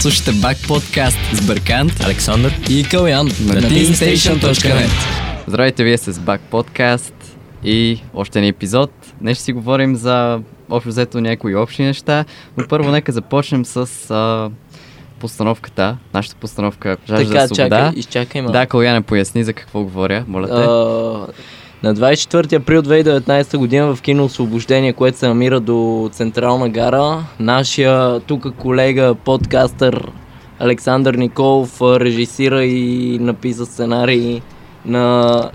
Слушайте Бак подкаст с Бъркант Александър и Калян на На teamstation.net Здравейте, вие сте с Бак подкаст и още един епизод. Днес ще си говорим за общо взето някои общи неща, но първо нека започнем с а, постановката, нашата постановка Жажда Така, за свобода. чакай, изчакай малко. Да, Каляне, поясни за какво говоря, моля те. А, на 24 април 2019 година в кино Освобождение, което се намира до Централна гара, нашия тук колега, подкастър Александър Николов режисира и написа сценарий на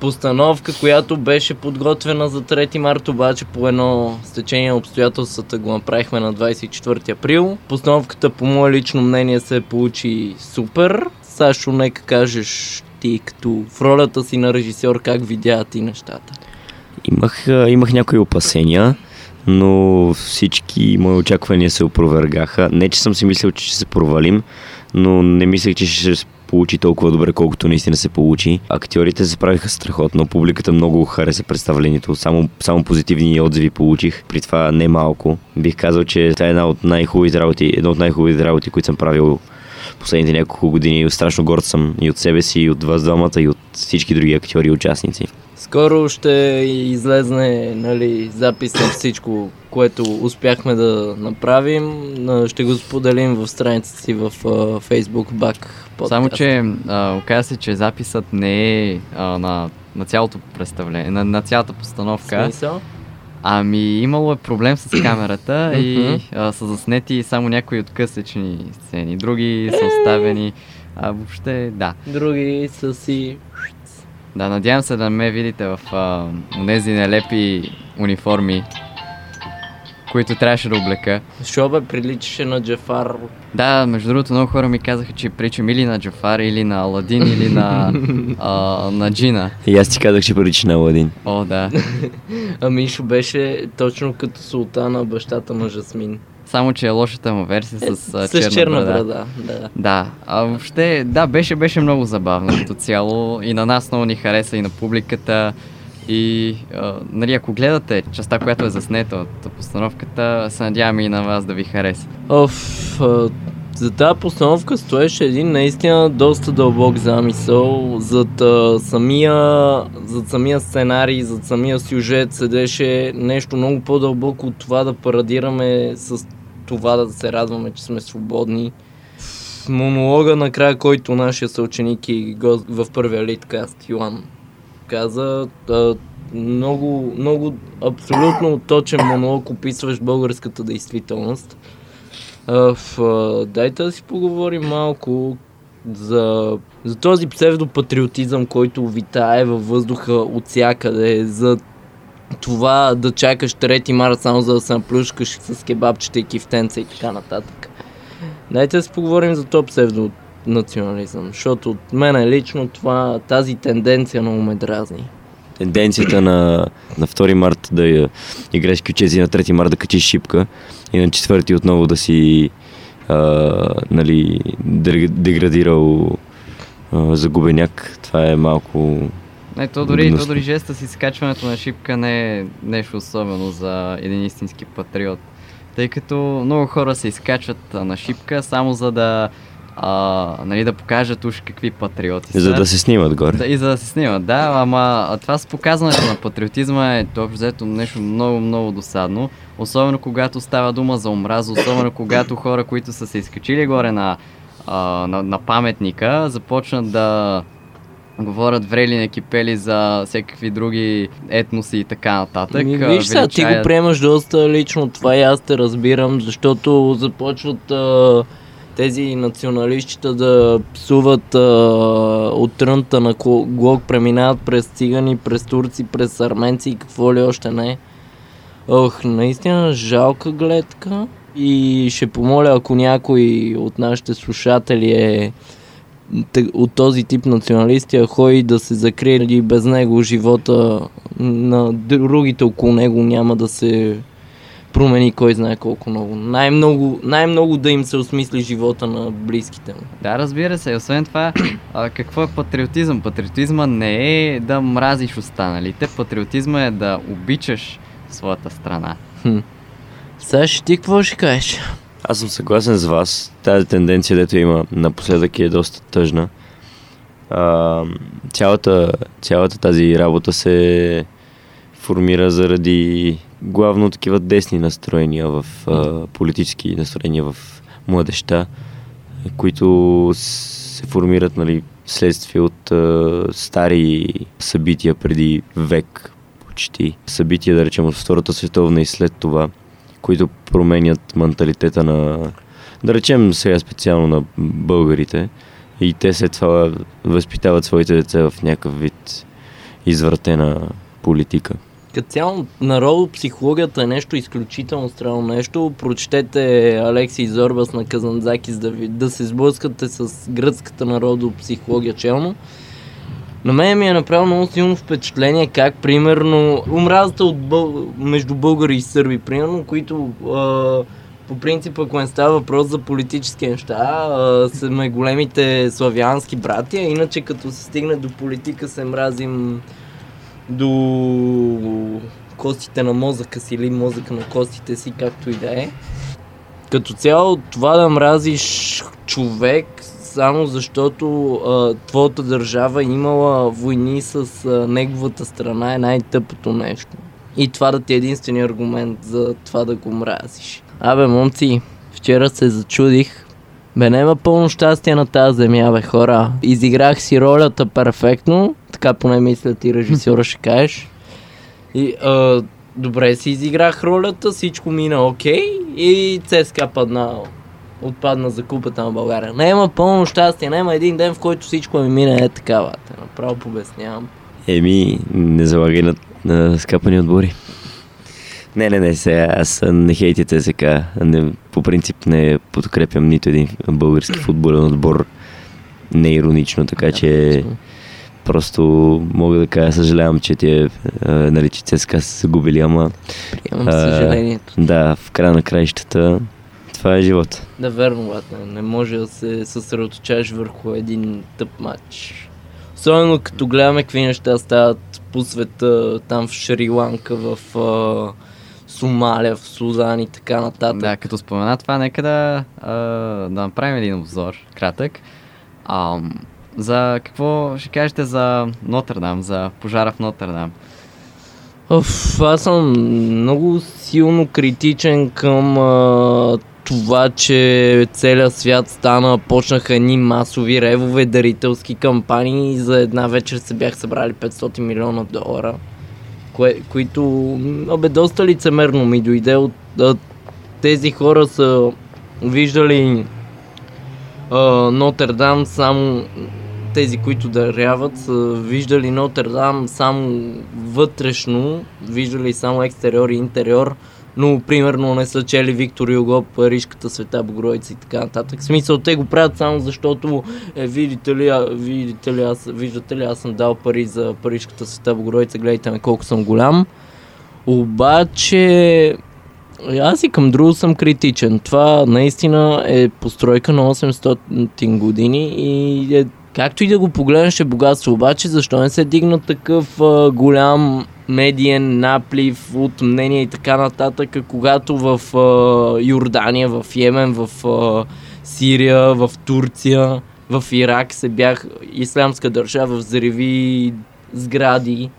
постановка, която беше подготвена за 3 марта, обаче по едно стечение на обстоятелствата го направихме на 24 април. Постановката по мое лично мнение се получи супер. Сашо, нека кажеш ти като в ролята си на режисьор как видя ти нещата. Имах, имах някои опасения, но всички мои очаквания се опровергаха. Не, че съм си мислил, че ще се провалим, но не мислех, че ще се получи толкова добре, колкото наистина се получи. Актьорите се правиха страхотно, публиката много хареса представлението, само, само позитивни отзиви получих, при това не малко. Бих казал, че това е една от най-хубавите работи, една от най-хубавите работи, които съм правил последните няколко години. Страшно горд съм и от себе си, и от вас двамата, и от всички други актьори и участници. Скоро ще излезне нали, запис на всичко, което успяхме да направим. Ще го споделим в страницата си в а, Facebook Back Podcast. Само, че а, оказа се, че записът не е а, на, на цялото представление, на, на цялата постановка. Смисъл? Ами имало е проблем с камерата и а, са заснети само някои откъслечни сцени. Други са оставени. А въобще, да. Други са си... Да, надявам се да ме видите в а, тези нелепи униформи, които трябваше да облека. Що бе приличаше на Джафар? Да, между другото, много хора ми казаха, че причам или на Джафар, или на Аладин, или на, а, на Джина. И аз ти казах, че прилича на Аладин. О, да. А Мишо беше точно като султана, бащата на Жасмин. Само, че е лошата му версия с, а, С черна брада. Да. Да, а въобще, да, беше, беше много забавно като цяло и на нас много ни хареса и на публиката и, а, нали, ако гледате частта, която е заснета от постановката, се надявам и на вас да ви хареса. Оф, за тази постановка стоеше един наистина доста дълбок замисъл. Зад а, самия, зад самия сценарий, зад самия сюжет седеше нещо много по-дълбоко от това да парадираме с това да се радваме, че сме свободни. Монолога накрая, който нашия съученик и гост в първия литкаст, Йоан, каза, а, много, много абсолютно точен монолог, описващ българската действителност. А, в, а, дайте да си поговорим малко за, за този псевдопатриотизъм, който витае във въздуха от всякъде, за това да чакаш 3 марта само за да се наплюшкаш с кебабчета и кифтенца и така нататък. Дайте да си поговорим за този псевдонационализъм, защото от мен лично това, тази тенденция много ме дразни. Тенденцията на, на 2 март да я играеш кючези, на 3 март да качиш шипка и на 4 отново да си а, нали, деградирал а, загубеняк. Това е малко... Не, то дори, то дори жеста си скачването на шипка не е нещо особено за един истински патриот. Тъй като много хора се изкачват на шипка само за да, а, нали, да покажат уж какви патриоти са. За да се снимат горе. Да, и за да се снима, да, ама а това с показването на патриотизма е общо взето нещо много, много досадно. Особено когато става дума за омраза, особено когато хора, които са се изкачили горе на, а, на, на паметника, започнат да говорят врели на кипели за всякакви други етноси и така нататък. Ми, а, виж сега, ти го приемаш доста лично това и аз те разбирам, защото започват а, тези националистчета да псуват а, от трънта на Глок, преминават през цигани, през турци, през арменци и какво ли още не. Ох, наистина жалка гледка и ще помоля, ако някой от нашите слушатели е от този тип националисти, а ходи да се закрие без него живота на другите около него няма да се промени кой знае колко много. Най-много, най-много да им се осмисли живота на близките му. Да, разбира се. Освен това, а, какво е патриотизъм? Патриотизма не е да мразиш останалите. Патриотизма е да обичаш своята страна. Хм. Сега ще ти какво ще кажеш? Аз съм съгласен с вас. Тази тенденция, дето има напоследък е доста тъжна. А, цялата, цялата тази работа се формира заради главно такива десни настроения в а, политически настроения в младеща, които се формират нали, следствие от а, стари събития преди век почти. Събития, да речем, от Втората световна и след това, които променят менталитета на, да речем сега специално на българите. И те след това възпитават своите деца в някакъв вид извратена политика. Като цяло, народопсихологията е нещо изключително странно нещо. Прочетете Алекси Зорбас на Казанзаки, за да, ви, да се сблъскате с гръцката народопсихология челно. На мен ми е направило много силно впечатление как, примерно, омразата от бъл... между българи и сърби, примерно, които а, по принцип, ако не става въпрос за политически неща, а, сме големите славянски братия, иначе като се стигне до политика се мразим до костите на мозъка си или мозъка на костите си, както и да е. Като цяло това да мразиш човек само защото а, твоята държава е имала войни с а, неговата страна е най-тъпото нещо. И това да ти е единствения аргумент за това да го мразиш. Абе, момци, вчера се зачудих. Бе, няма пълно щастие на тази земя, бе, хора. Изиграх си ролята перфектно, така поне мисля ти режисьора ще кажеш. И а, добре си изиграх ролята, всичко мина окей и ЦСКА падна отпадна за купата на България. Няма пълно щастие, няма един ден, в който всичко ми мине е такава. Те направо побеснявам. Еми, не залагай на, на скапани отбори. Не, не, не, сега аз не хейтите сега. Не, по принцип не подкрепям нито един български футболен отбор. Не иронично, така че просто мога да кажа, съжалявам, че тия, а, нали, че ЦСКА са се губили, ама... Приемам съжалението. Да, в края на краищата това е живота. Да, верно, Латне. Не може да се съсредоточаваш върху един тъп матч. Особено като гледаме какви неща стават по света, там в Шри-Ланка, в а, Сомалия, в Сузан и така нататък. Да, като спомена това, нека да, а, да направим един обзор, кратък. А, за какво ще кажете за Нотърдам, за пожара в Нотърдам? Оф, аз съм много силно критичен към а, това, че целият свят стана, почнаха едни масови ревове, дарителски кампании и за една вечер се бях събрали 500 милиона долара, кое, които, абе, доста лицемерно ми дойде от, от тези хора са виждали Нотърдам само тези, които даряват, са виждали Нотърдам само вътрешно, виждали само екстериор и интериор, но примерно не са чели Виктор Юго, Парижката света Богородица и така нататък. В смисъл, те го правят само защото, е, видите ли, а, видите ли, аз, виждате ли, аз съм дал пари за Парижката света Богородица, гледайте ме колко съм голям. Обаче, аз и към друго съм критичен. Това наистина е постройка на 800 години и е, както и да го погледнеш е богатство. Обаче защо не се дигна такъв а, голям медиен наплив от мнения и така нататък, когато в а, Йордания, в Йемен, в а, Сирия, в Турция, в Ирак се бях ислямска държава, взриви сгради,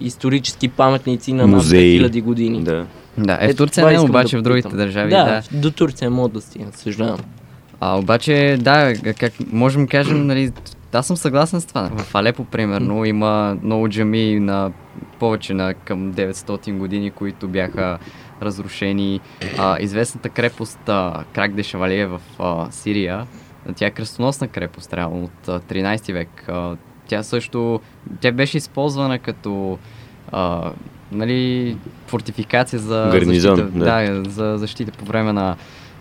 исторически паметници на над 2000 години. Да. Да, е, в Турция не, искам обаче да в другите държави, да, да. до Турция мога да стигна, съжалявам. А, обаче, да, как можем да кажем, нали, аз съм съгласен с това. В Алепо, примерно, има много джами на повече на към 900 години, които бяха разрушени. А, известната крепост а, Крак де Шавалие в а, Сирия, тя е кръстоносна крепост, реално, от а, 13 век. А, тя също, тя беше използвана като а, нали, фортификация за Гарнизон, защита, да. да, за защита по време на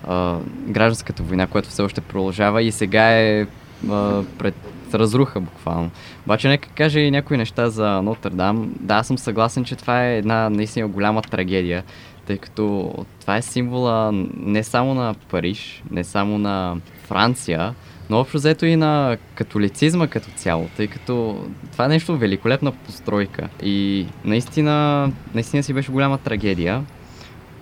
а, гражданската война, която все още продължава и сега е а, пред разруха буквално. Обаче нека кажа и някои неща за Нотърдам. Да, аз съм съгласен, че това е една наистина голяма трагедия, тъй като това е символа не само на Париж, не само на Франция, но общо взето и на католицизма като цяло, тъй като това е нещо великолепна постройка и наистина, наистина си беше голяма трагедия,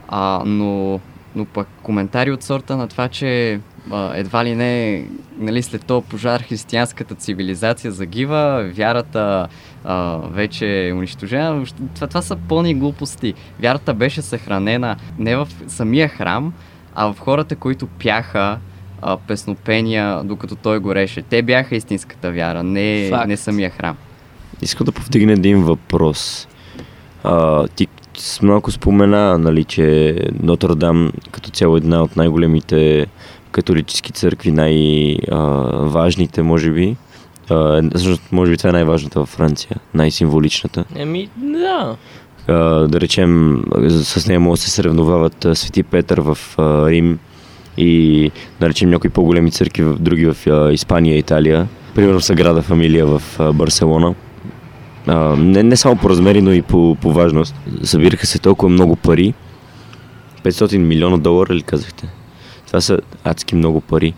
а, но но пък коментари от сорта на това, че а, едва ли не, нали, след този пожар християнската цивилизация загива, вярата а, вече е унищожена. Това, това са пълни глупости. Вярата беше съхранена не в самия храм, а в хората, които пяха а, песнопения, докато той гореше. Те бяха истинската вяра, не, не самия храм. Искам да повдигне един въпрос. А, ти малко спомена, нали, че Нотр-Дам като цяло една от най-големите католически църкви, най-важните, може би. А, може би това е най-важната във Франция, най-символичната. Еми, да. А, да речем, с нея могат да се съревновават Свети Петър в а, Рим и да речем някои по-големи църкви, други в а, Испания Италия. Примерно Саграда Фамилия в а, Барселона. А, не, не само по размери, но и по, по важност. Събираха се толкова много пари. 500 милиона долара ли казахте? Това са адски много пари.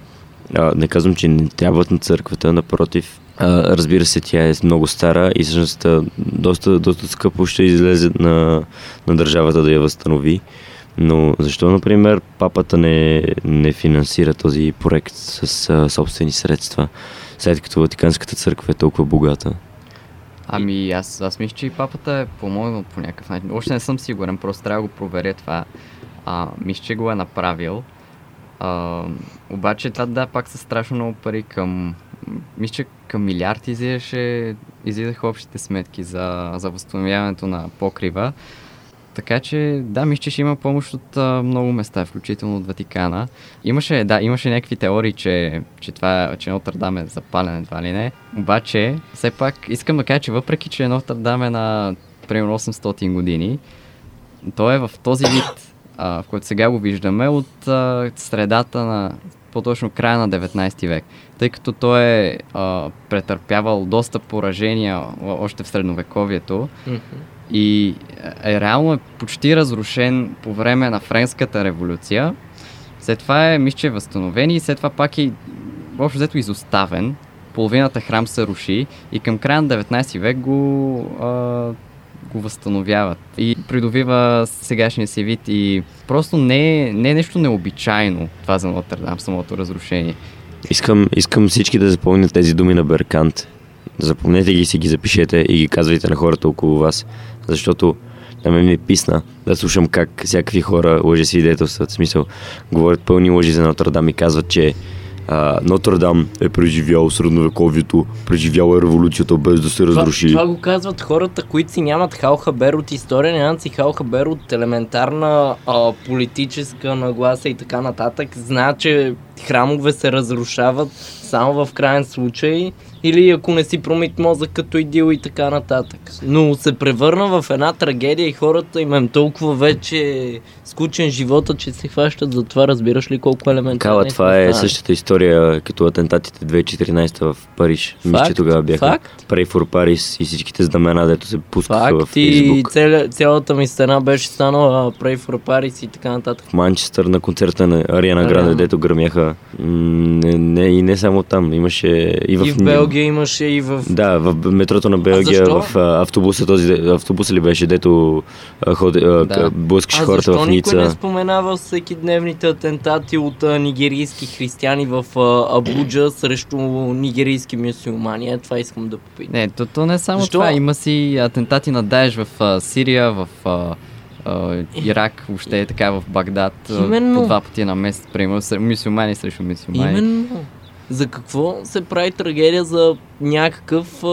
А, не казвам, че не трябват на църквата, напротив. А, разбира се, тя е много стара и всъщност доста, доста скъпо ще излезе на, на държавата да я възстанови. Но защо, например, папата не, не финансира този проект с а, собствени средства, след като Ватиканската църква е толкова богата? Ами аз, аз мисля, че и папата е помогнал по някакъв начин. Още не съм сигурен, просто трябва да го проверя това. А, мисля, че го е направил. А, обаче това да, пак са страшно много пари към... Мисля, че към милиард излизаше, излизаха общите сметки за, за възстановяването на покрива. Така че, да, мисля, че ще има помощ от а, много места, включително от Ватикана. Имаше, да, имаше някакви теории, че, че това, че Нотърдам е запален, едва ли не. Обаче, все пак, искам да кажа, че въпреки, че Нотърдам е на примерно 800 години, той е в този вид, а, в който сега го виждаме, от а, средата на по-точно края на 19 век, тъй като той е а, претърпявал доста поражения още в средновековието. Mm-hmm и е, реално е почти разрушен по време на Френската революция. След това е, мисля, че е възстановен и след това пак е общо взето изоставен. Половината храм се руши и към края на 19 век го, а, го възстановяват и придобива сегашния си вид и просто не е, не е нещо необичайно това за Нотърдам, самото разрушение. Искам, искам всички да запомнят тези думи на Беркант. Запомнете ги си ги запишете и ги казвайте на хората около вас защото на мен ми е писна да слушам как всякакви хора лъжи свидетелстват. В смисъл, говорят пълни лъжи за Нотърдам и казват, че Нотърдам е преживял средновековието, преживял е революцията без да се разруши. Това, това го казват хората, които си нямат халхабер от история, нямат си халхабер от елементарна а, политическа нагласа и така нататък. Знаят, че храмове се разрушават само в крайен случай или ако не си промит мозък като идил и така нататък. Но се превърна в една трагедия и хората им е толкова вече скучен живота, че се хващат за това, разбираш ли колко елементарно Кала, това е същата история като атентатите 2014 в Париж. Мисля, че тогава бяха Факт? Pray for Paris и всичките знамена, дето се пускаха Факт, в Фейсбук. и цяля, цялата ми стена беше станала Pray for Paris и така нататък. В Манчестър на концерта на Ариана Гранде, дето Не, не, и не само там, имаше и в... И в Белгия имаше и в... Да, в метрото на Белгия, в а, автобуса, този автобус ли беше, дето ходи, да. блъскаше хората в Ница. никой не споменава всеки дневните атентати от а, нигерийски християни в а, Абуджа срещу нигерийски мюсюлмани? Е, това искам да попитам. Не, то, то не е само Защо? това. Има си атентати на Даеш в а, Сирия, в а, а, Ирак, въобще е така в Багдад. Именно. По два пъти на месец, примерно, мюсюлмани срещу мюсюлмани. Именно. За какво се прави трагедия за някакъв...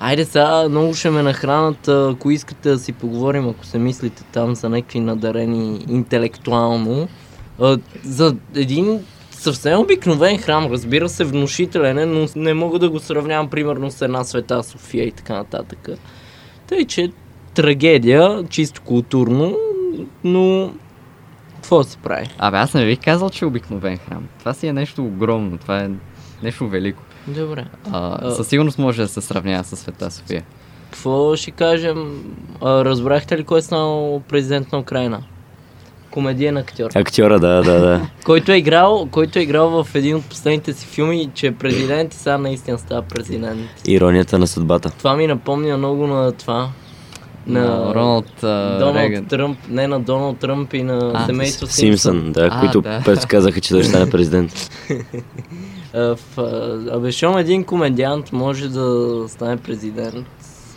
Айде сега, много ще ме нахранат, ако искате да си поговорим, ако се мислите там за някакви надарени интелектуално. За един съвсем обикновен храм, разбира се, внушителен е, но не мога да го сравнявам примерно с една света София и така нататък. Тъй, че трагедия, чисто културно, но какво се прави? Абе, аз не бих казал, че е обикновен храм. Това си е нещо огромно, това е нещо велико. Добре. А. Със сигурност може да се сравнява с Света София. Какво ще кажем? А, разбрахте ли кой е станал президент на Украина? Комедиен актьор. Актьора, да, да, да. който, е играл, който е играл в един от последните си филми, че е президент и сега наистина става президент. Иронията на съдбата. Това ми напомня много на това на Роналд а, Доналд. Тръмп, не на Доналд Тръмп и на А, семейство Симпсън. Симпсън, да, А, които да. пет казаха, че той ще стане президент. А, в, а, Абе, щом един комедиант може да стане президент,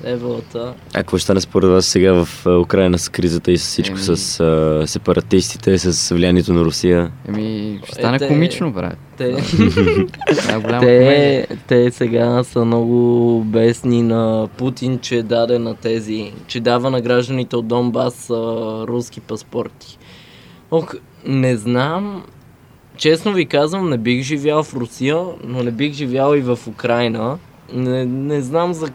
Евалата. А какво ще стане според вас сега в Украина с кризата и с всичко, Еми. с а, сепаратистите, с влиянието на Русия? Еми, ще стане Е, те- комично, брат. Те, те, те сега са много бесни на Путин, че даде на тези, че дава на гражданите от Донбас а, руски паспорти. Ох, не знам, честно ви казвам, не бих живял в Русия, но не бих живял и в Украина. Не, не знам за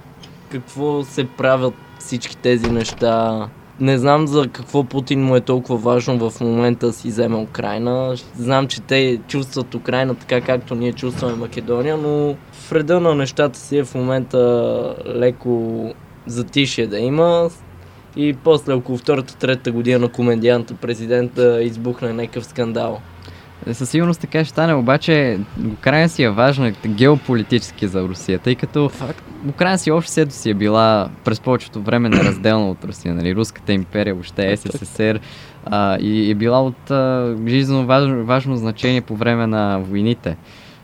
какво се правят всички тези неща. Не знам за какво Путин му е толкова важно в момента да си вземе Украина. Знам, че те чувстват Украина така както ние чувстваме Македония, но в реда на нещата си е в момента леко затишие да има. И после около втората, трета година на комедианта президента избухне някакъв скандал. Е, Със сигурност така ще стане, обаче Украина си е важна геополитически за Русия, тъй като Факт. Украина си общо си е била през повечето време неразделна от Русия, нали? Руската империя, въобще СССР а, и е била от а, жизненно важно, важно значение по време на войните.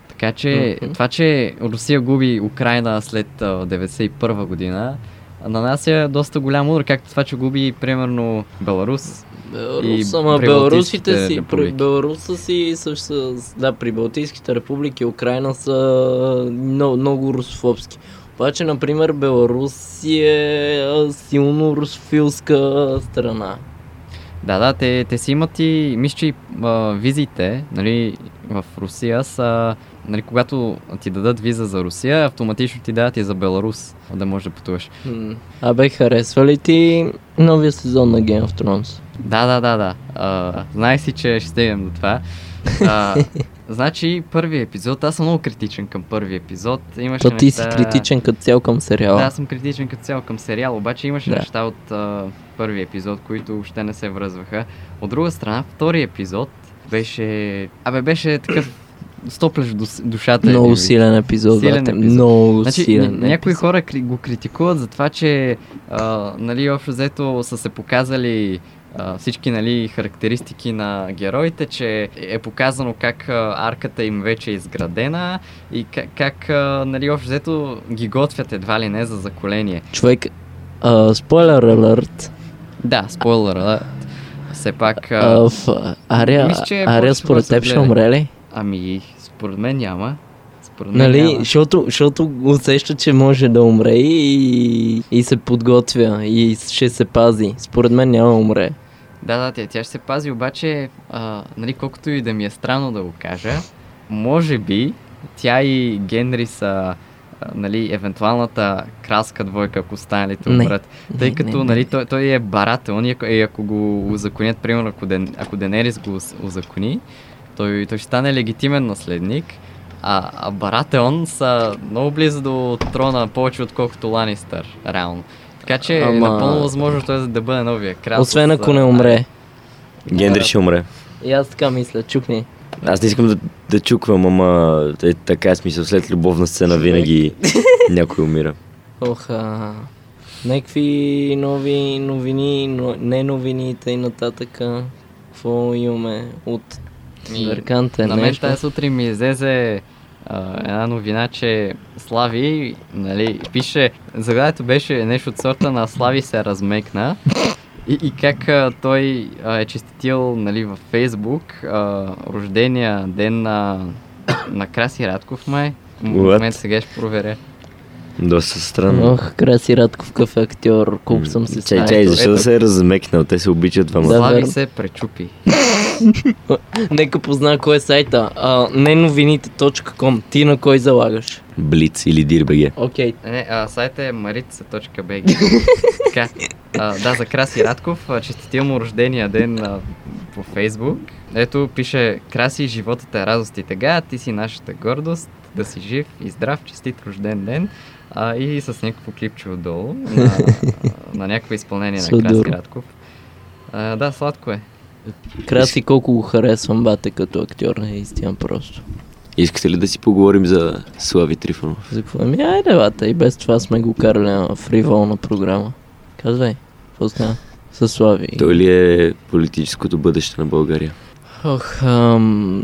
Така че това, че Русия губи Украина след а, 91 година, нанася доста голям удар, както това, че губи примерно Беларус. Беларус, ама беларусите си, при, републики. Беларуса си са, да, при Балтийските републики, Украина са много, много русофобски. Обаче, например, Беларус е силно русофилска страна. Да, да, те, те си имат и, мисля, че визите, нали, в Русия са, нали, когато ти дадат виза за Русия, автоматично ти дават и за Беларус, да можеш да пътуваш. М. Абе, харесва ли ти новия сезон на Game of Thrones? Да, да, да, да. А, знаех си, че ще стигнем до това. А, значи, първи епизод, аз съм много критичен към първи епизод. Имаше То ти си неща- критичен като цял към сериала. Да, аз съм критичен като цяло към сериал, обаче имаше Да. неща от а, първи епизод, които въобще не се връзваха. От друга страна, втори епизод беше... Абе, беше такъв стоплеш дус, душата. Много ви. силен епизод, Силен брате. епизод. Много Значи, силен ня- някои епизод. хора го критикуват за това, че а, нали, общо взето са се показали а, всички нали, характеристики на героите, че е показано как а, арката им вече е изградена и как, как а, нали, общо взето ги готвят едва ли не за заколение. Човек, спойлер алерт, Да, спойлер, да. Все пак... а, в Ария, мисля, че Ария според теб ще умре ли? ами, според мен няма. Според мен Нали, няма. защото, защото усеща, че може да умре и, и се подготвя и ще се пази. Според мен няма умре. Да, да, тя, тя ще се пази, обаче, а, нали, колкото и да ми е странно да го кажа, може би тя и Генри са, нали, евентуалната кралска двойка, ако останалите умрат. Тъй Не, като, не, нали, той, той е барател, и ако, и ако го узаконят, примерно, ако, Ден, ако Денерис го уз- узакони, той, той ще стане легитимен наследник, а, а Баратеон са много близо до трона, повече отколкото Ланистър, реално. Така че е Ама- напълно възможно той да бъде новия крал. Освен ако не умре. Гендри ще умре. И аз така мисля, чукни. Аз не искам да, да чуквам, ама е така е смисъл. След любовна сцена винаги някой умира. Ох, а... Някакви нови новини, но не новини и нататък. Какво имаме от Ми, Берканте? На мен нещо? тази сутрин ми излезе а, една новина, че Слави, нали, пише, заглавието беше нещо от сорта на Слави се размекна. И, и как а, той а, е честитил нали, във Фейсбук а, рождения ден на, на Краси Радков, май. В момента сега ще проверя. Доста странно. Ох, Краси Радков какъв е актьор, колко съм се Чай, чай, защо да се е размекнал? Те се обичат двама. Да. Слави се пречупи. Нека позна кой е сайта. А, не новините.com. Ти на кой залагаш? Блиц или Дирбеге. Окей. Не, а, сайта е mariца.bg Така, а, да, за Краси Радков, а, честитил му рождения ден а, по Фейсбук. Ето пише Краси, животът е радост и тега, ти си нашата гордост, да си жив и здрав, честит рожден ден. А, и с някакво клипче отдолу на, на някакво изпълнение на Краси. Радков. А, да, сладко е. Краси колко го харесвам, бате, като актьор, наистина просто. Искате ли да си поговорим за Слави Трифонов? За какво? Ами, айде, бате, и без това сме го карали на фриволна програма. Казвай. Какво стана? Със Слави. Той ли е политическото бъдеще на България? Ох, ам,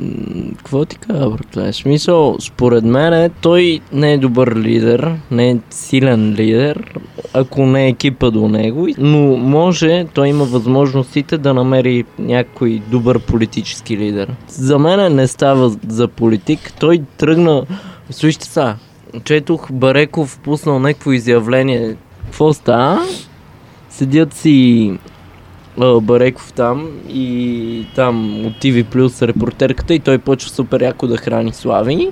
какво ти кажа, братле? Смисъл, според мен той не е добър лидер, не е силен лидер, ако не е екипа до него, но може, той има възможностите да намери някой добър политически лидер. За мен не става за политик, той тръгна, слушайте са, четох Бареков пуснал някакво изявление. Какво става? Седят си Бареков там и там от TV Plus репортерката и той почва супер яко да храни Слави.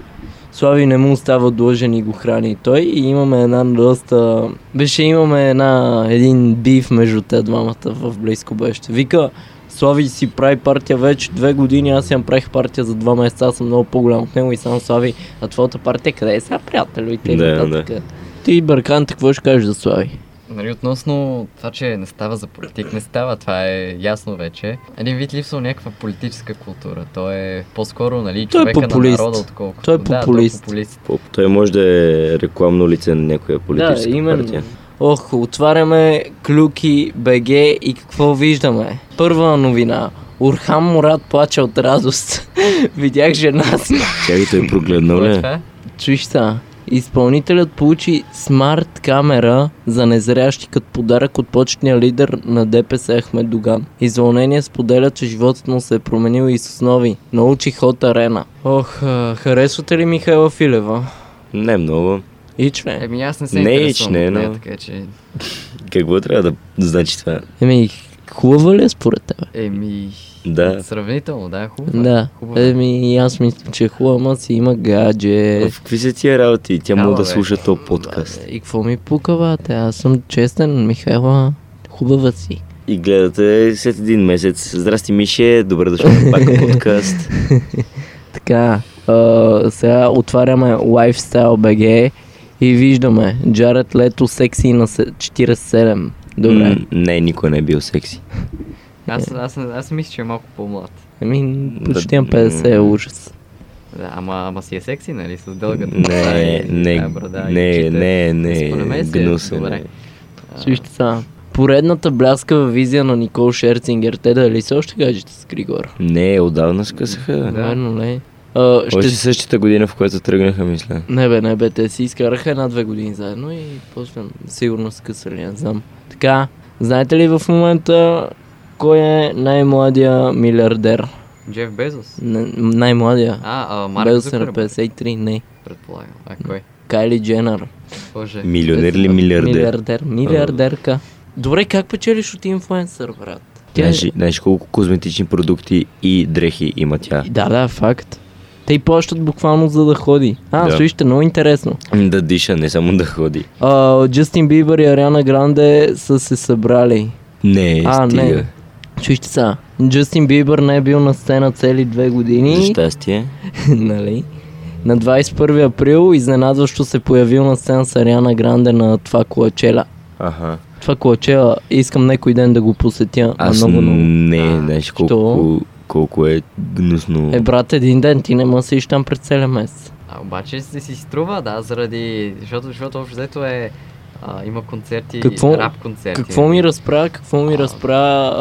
Слави не му остава длъжен и го храни той и имаме една доста... Беше имаме една, един бив между те двамата в близко бъдеще. Вика, Слави си прави партия вече две години, аз си правих партия за два месеца, аз съм много по-голям от него и сам Слави, а твоята партия къде е сега, приятелю? И те Да, нататък. Ти, Бърканте, какво ще кажеш за Слави? Нали, относно това, че не става за политик, не става, това е ясно вече. Един вид липсва някаква политическа култура. Той е по-скоро, нали, Той е човека популист. на народа, отколкото. Той е Да, той е популист. популист. По- Той може да е рекламно лице на някоя политическа да, именно. партия. Ох, отваряме Клюки, БГ и какво виждаме? Първа новина. Урхам Мурат плаче от радост. Видях жена си. Чакай, той прогледнал е ли? е? това? Чуш са. Изпълнителят получи смарт камера за незрящи като подарък от почетния лидер на ДПС Ахмед Доган. Извълнение споделя, че животът му се е променил и с нови. Научи ход арена. Ох, харесвате ли Михайла Филева? Не много. Ичве. Еми аз не се Не, интересувам не, от нея, но- така че... Какво трябва да значи това? Еми, хубава ли е според теб? Еми... Да. Сравнително, да, хубаво. е, Да. Хубаво. е. Еми, аз мисля, че е хубава, ама си има гадже. В какви са тия работи? Тя Ала, да слуша този подкаст. И какво ми пука, бате? Аз съм честен, Михайла. Хубава си. И гледате след един месец. Здрасти, Мише, добре дошъл в пак подкаст. Така, а, сега отваряме Lifestyle BG и виждаме Джаред Лето секси на се- 47. Добре. М, Не, никой не е бил секси. Аз, аз, аз, аз мисля, че е малко по-млад. Ами, почти на 50 е ужас. Да, ама, ама си е секси, нали? С дългата Не, не, тая брада не, очите. не, не, Според мен си е гнусен добре. е. Слушайте сега. Поредната бляскава визия на Никол Шерцингер. Те дали са още гаджета с Григор? Не, отдавна скъсаха. Да. Верно ли? А, ще... Още същата година, в която тръгнаха, мисля. Не бе, не бе, те си изкараха една-две години заедно и после сигурно скъсали, не знам. Така, знаете ли в момента кой е най-младия милиардер? Джеф Безос. Н- най-младия. А, а Марк Безос е на Зукърбърг, 53, не. предполагам. А кой? Кайли Дженър. Боже. Милионер ли милиардер? Милиардер. Милиардерка. Добре, как печелиш от инфлуенсър, брат? Тя. Знаеш, знаеш колко козметични продукти и дрехи има тя? Да, да, факт. Те й плащат буквално за да ходи. А, Да. слушайте, много интересно. Да диша, не само да ходи. А, Джастин Бибър и Ариана Гранде са се събрали. Не, А, стига. не. Чуйте са, Джастин Бибър не е бил на сцена цели две години, За щастие. нали? На 21 април изненадващо се появил на сцена с Ариана Гранде на това Коачела. Аха. Това Коачела искам някой ден да го посетя. Аз много, много. не, знаеш що? Колко, е гнусно. Е, брат, един ден ти не се там през целия месец. А обаче се си струва, да, заради... Защото, защото общо взето е... А, има концерти, Какво- рап концерти. Какво ми разправя, какво ми А. разправя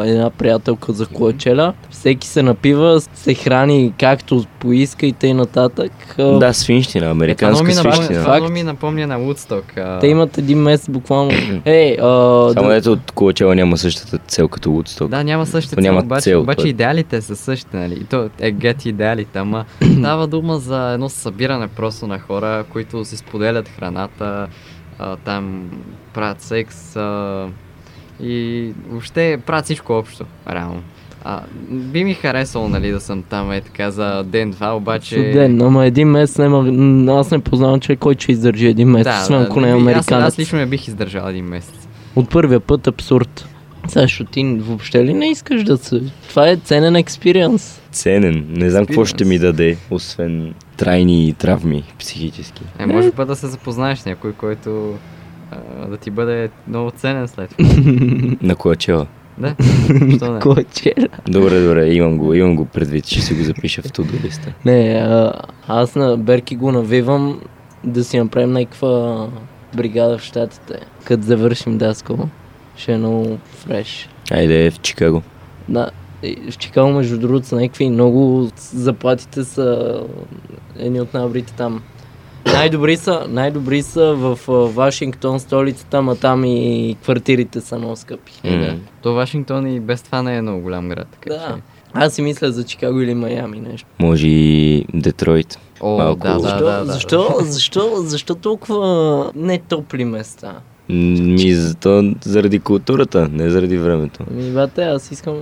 а, една приятелка за Коачела. Всеки се напива, се храни както поиска и тъй нататък. А, Да, свинщина, Е, американска ми напомня, свинщина. това Факт. ми напомня на Woodstock. а, Те имат един месец буквално. Ей, а, Само да, ето от Колачева няма същата цел като Woodstock. Да, няма същата цел, няма обаче, цел, обаче това е. идеалите са същите, нали? И то е гет идеалите, ама става дума за едно събиране просто на хора, които си споделят храната, а, там правят секс а, и въобще правят всичко общо, реално. А, би ми харесало, нали, да съм там е така за ден-два, обаче... ден, ама един месец няма. Аз не познавам човек, който ще издържи един месец, освен ако не е аз, американец. аз лично не бих издържал един месец. От първия път абсурд. Защото ти въобще ли не искаш да се... Това е ценен експириенс. Ценен. Не знам какво ще ми даде, освен трайни травми психически. Е, може път да се запознаеш с някой, който а, да ти бъде много ценен след това. На Колачева. Да, що не? Коачела. Добре, добре, имам го, имам го предвид, ще си го запиша в туду листа. Не, а, аз на Берки го навивам да си направим някаква бригада в щатите, като завършим Даскал. Ще е много фреш. Айде в Чикаго. Да, в Чикаго, между другото, са някакви много... Заплатите са едни от най-добрите там. Най-добри са, най-добри са в Вашингтон, столицата, ама там и квартирите са много скъпи. Е, да. То Вашингтон и без това не е много голям град. Така Да. че... Аз си мисля за Чикаго или Майами нещо. Може и Детройт. О, Малко. да, да, Защо, да, да. защо, защо, защо толкова не топли места? Ми, зато заради културата, не заради времето. Ами, бате, аз искам...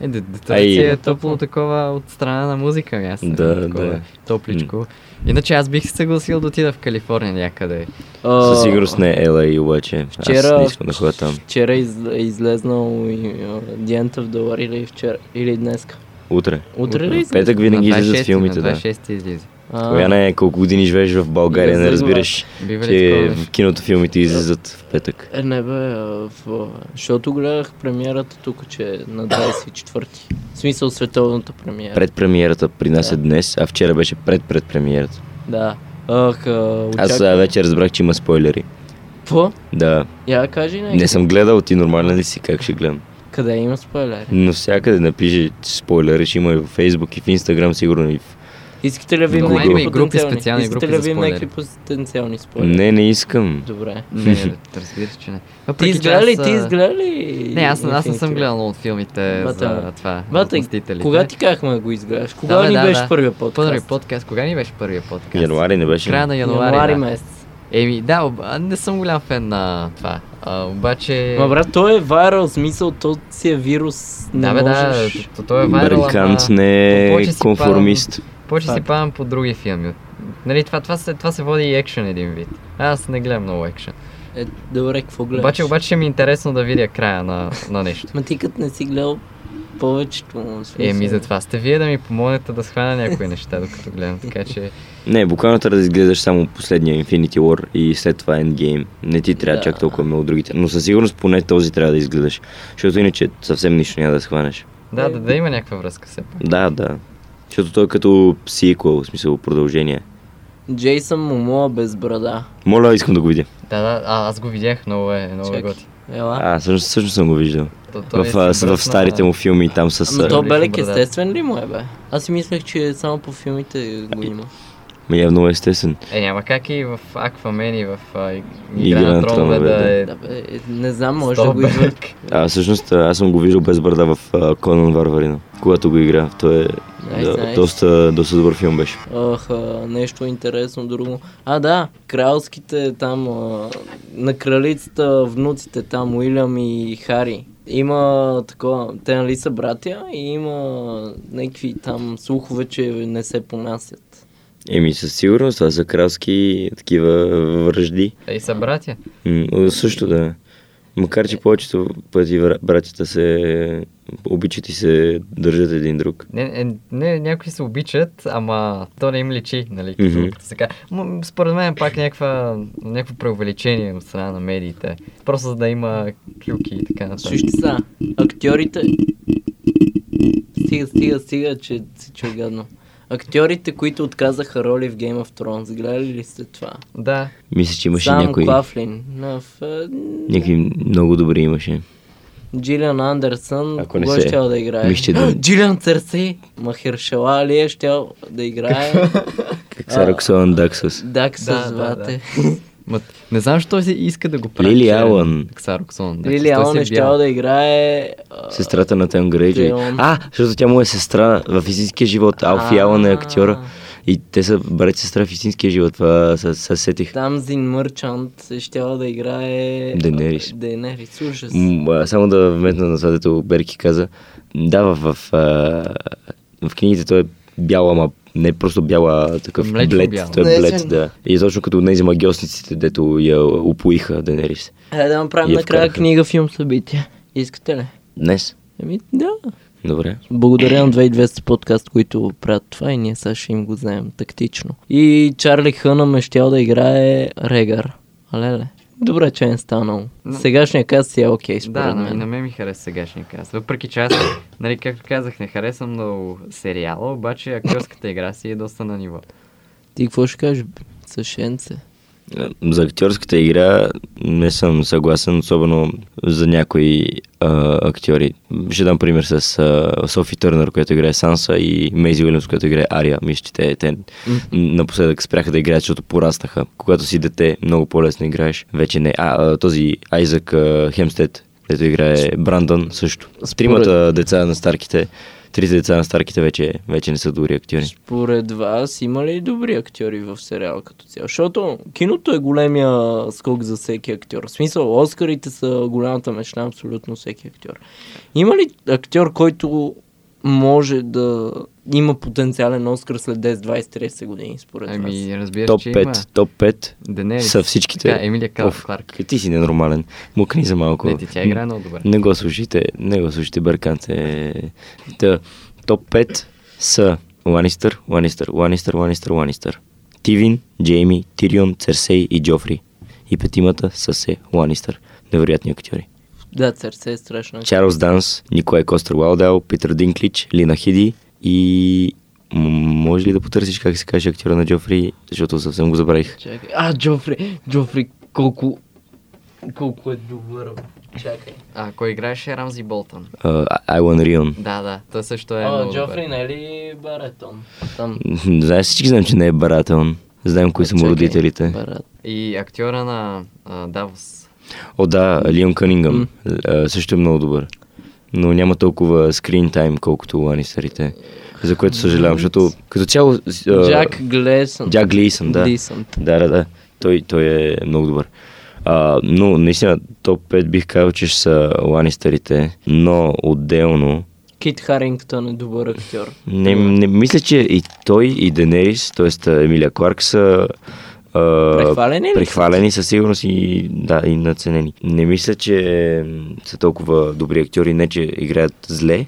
Е, де- Детройт Ай. си е топло такова от страна на музика. Аз съм Да, такова да. Топличко. Иначе аз бих се съгласил да отида в Калифорния някъде. А, Със сигурност не е LA, обаче. Аз Вчера, не искам да ходя там. вчера из, е излезнал The End of the War или вчера, или днеска. Утре. Утре ли В излезе? петък винаги На излизат 26-ти, филмите, на да. 26 излиза. А, е колко години живееш в България, не разбираш, Бива че в киното филмите излизат в петък. Е, не бе, в, защото гледах премиерата тук, че е на 24-ти. В смисъл световната премиера. Пред премиерата при нас е днес, а вчера беше пред пред премиерата. Да. Ах, а, Аз очаквам. а, вече разбрах, че има спойлери. Какво? Да, Я кажи нещо. не съм гледал, ти нормален ли си, как ще гледам? Къде има спойлери? Но всякъде напише спойлери, ще има и в Facebook и в Instagram, сигурно и в... Искате ли да видим Много някакви групи, потенциални? специални Искате групи ли да спойлери. някакви потенциални спойлери? Не, не искам. Добре. Не, не, разбира се, че не. Ти Въпреки, че изгледа ли? Ти а, изгледа ли? Не, аз, аз не съм гледал много от филмите Бате, за това. Мстителите. Кога ти казахме да го изгледаш? Кога бе, ни да, беше да. първия подкаст? Първи подкаст. Кога ни беше първия подкаст? Януари не беше. Края на януари, Януари да. месец. Еми, да, об... не съм голям фен на това. А, обаче... Ма брат, той е вайрал, смисъл, то си е вирус. Не да, бе, да, можеш... то, то, то е вайрал, Барикант ама... не е конформист. Повече си падам по други филми. Нали, това, това, се, това се води и екшен един вид. Аз не гледам много екшен. Е, добре, какво гледаш? Обаче, обаче ще ми е интересно да видя края на, на нещо. Ма ти като не си гледал повечето, в смисъл. Еми, за това сте вие да ми помогнете да схвана някои неща, докато гледам. Така че, Не, буквално трябва да изгледаш само последния Infinity War и след това Endgame. Не ти трябва Да. чак толкова много другите. Но със сигурност поне този трябва да изгледаш. Защото иначе съвсем нищо няма да схванеш. да, да, да има някаква връзка все пак. Да, да. Защото той е като сиквел, в смисъл продължение. Джейсън Момоа без брада. Моля, искам да го видя. Да, да, а, аз го видях, много е, много е готи. Ела. А, всъщност, всъщност съм го виждал. То, то В, е в бръсна- старите му филми там с... Ама а, то Белек естествен ли му е, бе? Аз си мислех, че само по филмите го има. Ма явно естествен. Е, няма как и в Аквамен и в Игра на тронове да е... Да, бе, е, не знам, може да го извърк. А, всъщност аз съм го виждал без брада в Конан Варварина, когато го игра. Той е Найс, да, найс. доста, доста добър филм беше. Ах, а, нещо интересно друго. А, да, кралските там, а, на кралицата, внуците там, Уилям и Хари. Има такова, те нали са братя и има някакви там слухове, че не се понасят. Еми, със сигурност, това са кралски такива връжди. Те и са братя. М, също да. Макар, че повечето пъти бра- братята се обичат и се държат един друг. Не, не, не, някои се обичат, ама то не им личи, нали, като, Мгм. като се казва. М, Според мен пак някаква, някакво преувеличение от страна на медиите. Просто за да има клюки и така нататък. Слушайте са, актьорите... Стига, стига, стига, че се чу гадно. Актьорите, които отказаха роли в Game of Thrones, гледали ли сте това? Да, Мисля, че имаше Сам някои, Клафлин, е, някакви много добри имаше. Джилиан Андерсън, Ако не кого се- ще да играе? мисля, да- Джилиан Церси, Махершала ли е щял да играе? Как са Роксолан Даксус. Дак се Да, да, звате. Ма, не знам, защо си иска да го прави. Лили черен Алън. Ксароксон. Да, Лили Алън е е щял бял. да играе... а, Сестрата на Грейджей. Теон. А, защото тя му е сестра в истинския живот. Алфи Алън е актьора. И те са брат сестра в истинския живот. Това се, се сетих. Тамзин Мърчант е щяла да играе... Денерис. Денерис, ужас. М, Само да вметна на това, дето Берки каза. Да, в, в, а, в книгите той е бял, ама не просто бяла такъв Млечно блед. бял. Той е блед, Млечен. да. И точно като тези магиосниците, дето я упоиха Денерис. Е, да направим накрая книга, филм, събитие. Искате ли? Днес. Еми, да. Добре. Благодаря на 2200 подкаст, които правят това и ние сега ще им го вземем тактично. И Чарли Хънъм е щял да играе Регар. Алеле. Добре, че е станал. Но- Сегашния каст си е окей, Да, според но и мен. на мен ми хареса сегашния каст. Въпреки че аз, нали, както казах, не харесвам много сериала, обаче актьорската игра си е доста на ниво. Ти какво ще кажеш? Съшенце? За актьорската игра не съм съгласен, особено за някои а, актьори. Ще дам пример с а, Софи Търнър, която играе Санса и Мейзи Уилямс, която играе Ария. Мисля, че те, те напоследък спряха да играят, защото пораснаха. Когато си дете, много по-лесно играеш. Вече не. А, а този Айзък а, Хемстед, където играе Брандън също. Тримата деца на старките трите деца на старките вече, вече не са добри актьори. Според вас има ли добри актьори в сериал като цяло? Защото киното е големия скок за всеки актьор. В смисъл, Оскарите са голямата мечта абсолютно всеки актьор. Има ли актьор, който може да има потенциален Оскар след 10, 20, 30 години, според вас? Ами, разбира Топ че 5, има. топ 5 Денерис. са всичките. Така, Емилия Кал- Оф, Кларк. Ти си ненормален. Мукни за малко. Не, ти тя играе много добре. Не го слушайте, не го слушайте, бърканте. Та, топ 5 са Ланистър, Ланистър, Ланистър, Ланистър, Ланистър. Тивин, Джейми, Тирион, Церсей и Джофри. И петимата са се Ланистър. Невероятни актьори. Да, Церсе е страшно. Чарлз Данс, Николай Костър Уалдал, Питър Динклич, Лина Хиди и... може ли да потърсиш как се каже актьора на Джофри, защото съвсем го забравих. Чакай. А, Джофри, Джофри, колко... Колко е добър. Чакай. А, кой играеше Рамзи Болтън? Uh, Айлан Рион. Да, да, той също е А, много Джофри добър. не е ли баретон? Там. Знаеш, всички знаем, че не е Барателн. Знаем кои са му родителите. Барат. И актьора на а, Давос. О, да, Лион Кънингъм. Също е много добър. Но няма толкова скрин тайм, колкото Ланистерите. За което съжалявам, защото като цяло... Джак Глесън. Джак Глисън, да. Глисън. Да, да, да. Той, той е много добър. А, но наистина топ 5 бих казал, че ще са Ланистерите, но отделно Кит Харингтън е добър актьор. не, не мисля, че и той и Денерис, т.е. Емилия Кларк са а, Прехвалени прехвалени със сигурност и, да, и наценени. Не мисля, че са толкова добри актьори, не че играят зле,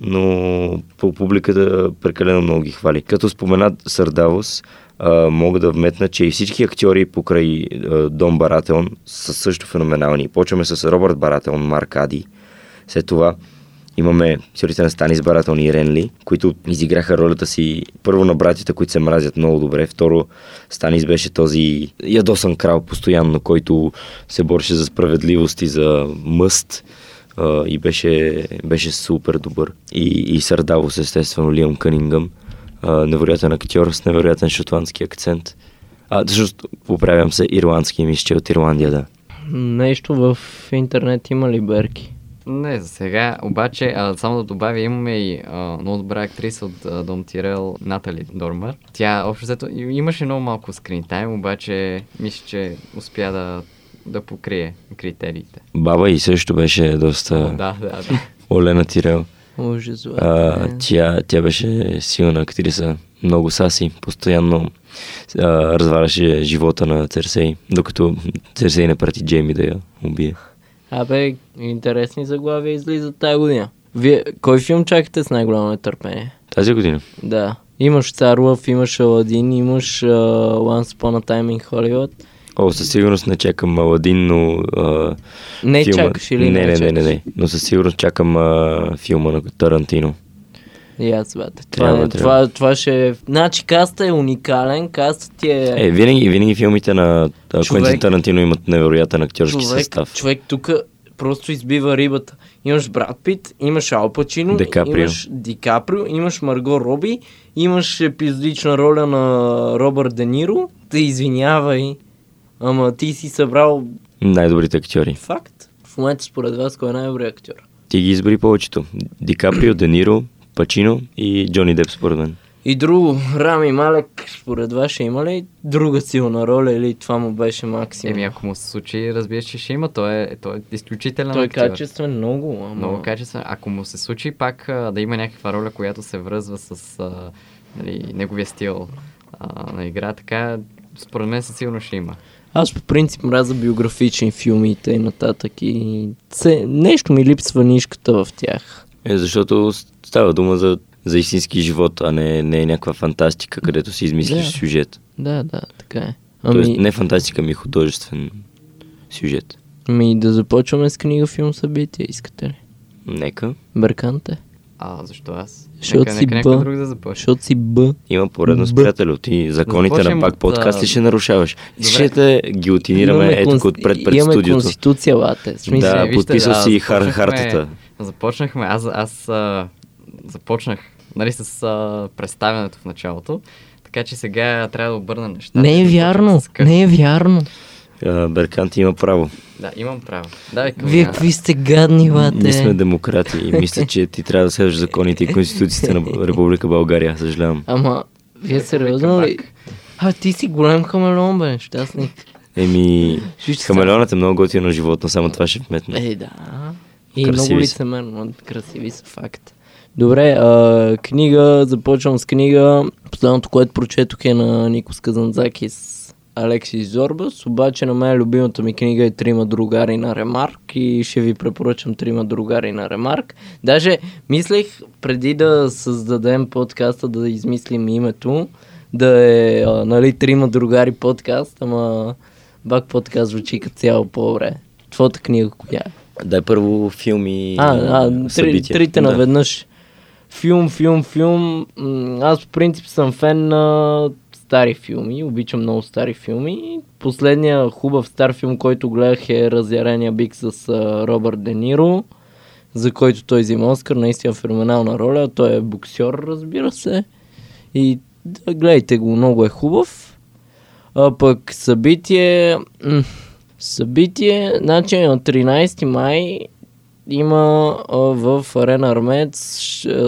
но по публиката прекалено много ги хвали. Като споменат Сърдавос, мога да вметна, че и всички актьори покрай а, Дон Барателн са също феноменални. Почваме с Робърт Барателн, Марк Ади. След това имаме на Станис Барателн и Ренли, които изиграха ролята си първо на братята, които се мразят много добре. Второ, Станис беше този ядосан крал постоянно, който се бореше за справедливост и за мъст. и беше, беше супер добър. И, и Сардавос, естествено, Лиам Кънингъм. Невероятен актьор с невероятен шотландски акцент. А, всъщност, поправям се, ирландски, мисля, че от Ирландия, да. Нещо в интернет има ли берки? Не, за сега, обаче, а, само да добавя, имаме и а, много добра актриса от а, Дом Тирел, Натали Дормър. Тя, общо взето, имаше много малко скрин тайм, обаче мисля, че успя да, да покрие критериите. Баба и също беше доста... Да, да, да. Олена Тирел. Ужас, бе. А, тя, тя беше силна актриса, много саси, постоянно а, разваляше живота на Церсей, докато Церсей не прати Джейми да я убие. Абе, интересни заглавия излизат тази година. Вие, кой филм чакате с най-голямо нетърпение? Тази година. Да. Имаш Цар Лъв, имаш Аладин, имаш uh, Once Upon a Time in Hollywood. О, със сигурност не чакам Аладин, но... А, Не филма... чакаш или не? не Не, не, не, не, но със сигурност чакам а, филма на Тарантино. И аз. Това, Трябва, е, трябва. това, това ще е... Значи каста е уникален, кастът ти е... Е, винаги, винаги филмите на Квентин Тарантино имат невероятен актьорски човек, състав. човек тук просто избива рибата. Имаш Брат Пит, имаш Ал Пачино, Ди Каприо. имаш Ди Каприо, имаш Марго Роби, имаш епизодична роля на Робърт Де Ниро. Те извинявай, ама ти си събрал Най-добрите актьори. факт. В момента според вас кой е най-добрият актьор? Ти ги избери повечето. Ди Каприо, Де Ниро, Пачино и Джони Деп според мен. И друго, Рами Малек, според вас ще има ли друга силна роля или това му беше максимум? Еми, ако му се случи, разбира се, че ще има. Той е, той е изключителен Той е качествен много, ама... Много качествен. Ако му се случи пак да има някаква роля, която се връзва с а, нали, неговия стил а, на игра, така според мен със сигурно ще има. Аз по принцип мразя биографични филми и т.н. нататък и се, нещо ми липсва нишката в тях. Е, защото става дума за, за истински живот, а не, не е някаква фантастика, където си измислиш Да. сюжет. Да, да, така е. Ами... Тоест не фантастика, ми художествен сюжет. ами да започваме с книга, филм, събития, искате ли? Нека. Бърканте? А, защо аз? Защото си нека Б. друг да започне. Защото си Б. Има поредност, приятелю. Ти законите Започнем на пак подкаст а, ли ще нарушаваш? Добре. Ще те гилотинираме Имаме ето конс- отпред пред Имаме студиото. конституция, лате. Смисъл, Да, вижте, подписал да, си хар, хартата. Започнахме, аз, аз а, започнах нали, с а, представянето в началото, така че сега трябва да обърна нещата. Не е вярно. Не е вярно. А, Берканти има право. Да, имам право. Давай, Вие Калуяна. какви сте гадни, лате. Ние сме демократи и мисля, че ти трябва да следваш законите и конституцията на Република България. Съжалявам. Ама, вие сериозно ли? А, ти си голям хамелеон, бе, щастник. Еми, хамелеонът е много готино животно, само това ще вметна. Е, да. И Красиви много лицемерно. Красиви са факт. Добре, а, книга, започвам с книга. Последното, което прочетох е на Никос Казанзакис Алексис Зорбас, обаче на мен любимата ми книга е Трима другари на Ремарк и ще ви препоръчам Трима другари на Ремарк. Даже мислех преди да създадем подкаста да измислим името, да е а, нали, Трима другари подкаст, ама бак подкаст звучи като цяло по-добре. Твоята книга коя е? Дай първо филми А, а три, събития. трите Да. Филм, филм, филм. Аз по принцип съм фен на стари филми. Обичам много стари филми. Последния хубав стар филм, който гледах е Разярения бик с Робърт Де Ниро, за който той взима Оскар. Наистина феноменална роля. Той е боксер, разбира се. И да, гледайте го, много е хубав. А пък събитие... Събитие, значи на 13 май има а, в Арена Армец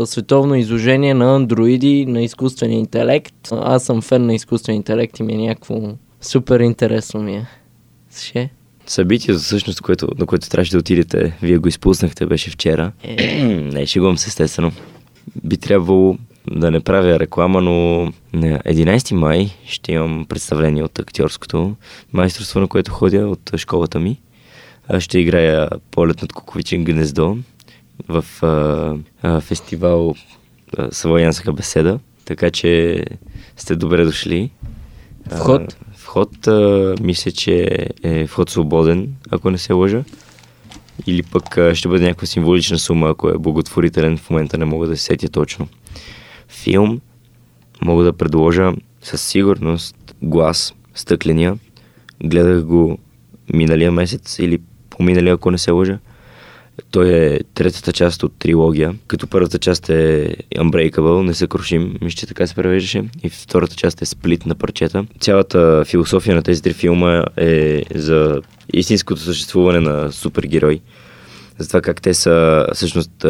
световно изложение на андроиди на изкуствен интелект. Аз съм фен на изкуствен интелект и ми е някакво супер интересно ми е. Ще? Събитието, всъщност, което, на което трябваше да отидете, вие го изпуснахте, беше вчера. Е. не, шегувам се, естествено. Би трябвало да не правя реклама, но на 11 май ще имам представление от актьорското майсторство, на което ходя от школата ми. Аз ще играя полет над Куковичен гнездо в а, а, фестивал а, Славянска беседа, така че сте добре дошли. А, Вход? Вход, а, мисля, че е вход свободен, ако не се лъжа. Или пък а, ще бъде някаква символична сума, ако е благотворителен, в момента не мога да се сетя точно. Филм мога да предложа със сигурност глас, стъкления. Гледах го миналия месец или по-миналия, ако не се лъжа. Той е третата част от трилогия, като първата част е Unbreakable, несъкрушим, мисля, че така се превеждаше, и втората част е Сплит на парчета. Цялата философия на тези три филма е за истинското съществуване на супергерой, за това как те са всъщност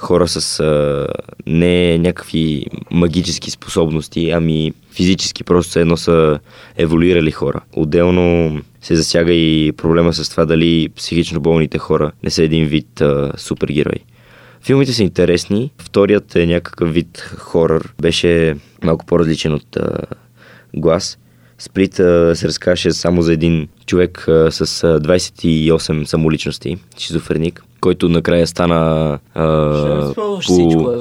хора с а, не някакви магически способности, ами физически просто едно са еволюирали хора. Отделно се засяга и проблема с това дали психично болните хора не са един вид а, супергерой. Филмите са интересни. Вторият е някакъв вид хорър. Беше малко по-различен от а, глас. Сплит се разкаше само за един човек а, с а, 28 самоличности, шизофреник, който накрая стана а,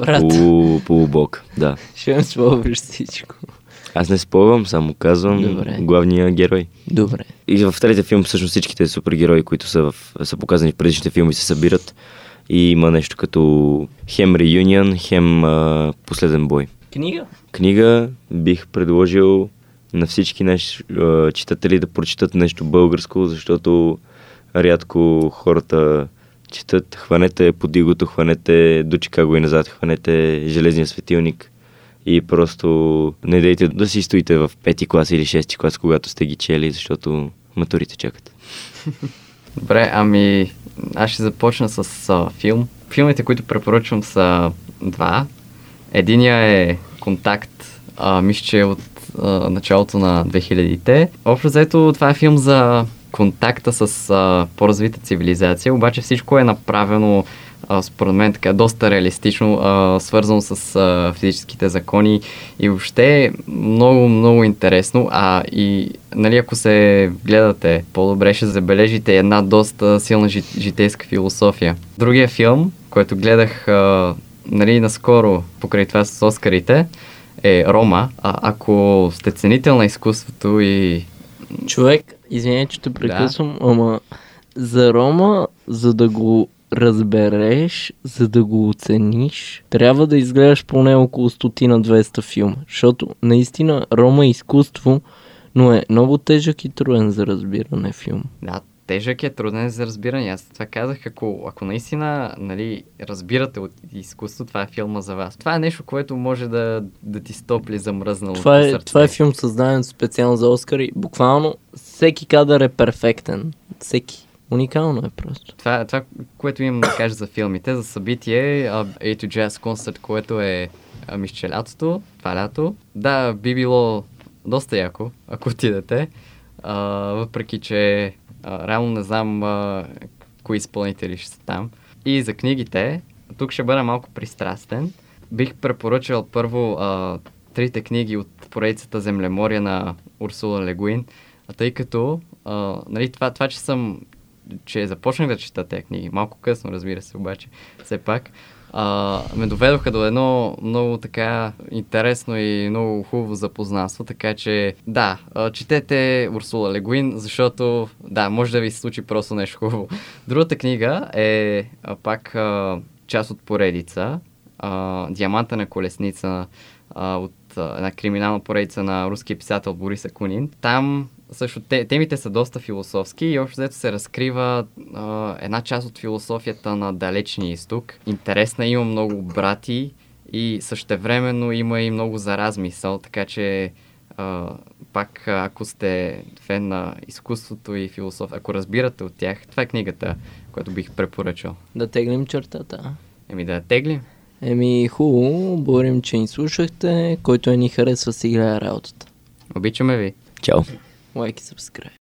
брат. полу, полубог. Да. Ще спълваш всичко. Аз не спойвам, само казвам Добре. главния герой. Добре. И в третия филм всъщност всичките супергерои, които са, в, са показани в предишните филми, се събират и има нещо като хем реюнион, хем а, последен бой. Книга? Книга бих предложил на всички наши а, читатели да прочитат нещо българско, защото рядко хората четат. Хванете подигото, хванете до Чикаго и назад, хванете Железния светилник и просто не дейте да си стоите в пети клас или шести клас, когато сте ги чели, защото матурите чакат. Добре, ами аз ще започна с а, филм. Филмите, които препоръчвам са два. Единия е Контакт, а, мисля, че е от а, началото на 2000-те. Общо взето това е филм за контакта с а, по-развита цивилизация, обаче всичко е направено а, според мен така доста реалистично, а, свързано с а, физическите закони и въобще много, много интересно. А и нали, ако се гледате по-добре, ще забележите една доста силна жи, житейска философия. Другия филм, който гледах а, нали, наскоро покрай това с Оскарите, е Рома. А, ако сте ценител на изкуството и Човек, извиня, че те прекъсвам, ама за Рома, за да го разбереш, за да го оцениш, трябва да изгледаш поне около 100 на 200 филма. Защото наистина Рома е изкуство, но е много тежък и труден за разбиране филм. Да, тежък е, труден за разбиране. Аз това казах, ако, ако наистина нали, разбирате от изкуство, това е филма за вас. Това е нещо, което може да, да ти стопли замръзнало Това е, сърце. това е филм създаден специално за Оскар и буквално всеки кадър е перфектен. Всеки. Уникално е просто. Това, това, което имам да кажа за филмите, за събитие, а, A2 Jazz Concert, което е мисля, лятото, това лято. Да, би било доста яко, ако отидете. А, въпреки, че а, реално не знам а, кои изпълнители ще са там. И за книгите, тук ще бъда малко пристрастен. Бих препоръчал първо а, трите книги от поредицата Землеморие на Урсула Легуин, тъй като а, нали, това, това, че съм че започнах да чета тези книги, малко късно, разбира се, обаче, все пак, а, ме доведоха до едно много така интересно и много хубаво запознанство, така че да, а, четете Урсула Легуин, защото да, може да ви се случи просто нещо хубаво. Другата книга е а, пак а, част от поредица, а, Диаманта на колесница а, от а, една криминална поредица на руския писател Борис Акунин. Там също те, темите са доста философски и общо взето се разкрива а, една част от философията на далечния изток. Интересна, има много брати и същевременно има и много за размисъл, така че а, пак ако сте фен на изкуството и философия, ако разбирате от тях, това е книгата, която бих препоръчал. Да теглим чертата. Еми да теглим. Еми хубаво, благодарим, че ни слушахте. Който е ни харесва, си играе работата. Обичаме ви. Чао! Лайк и subscribe.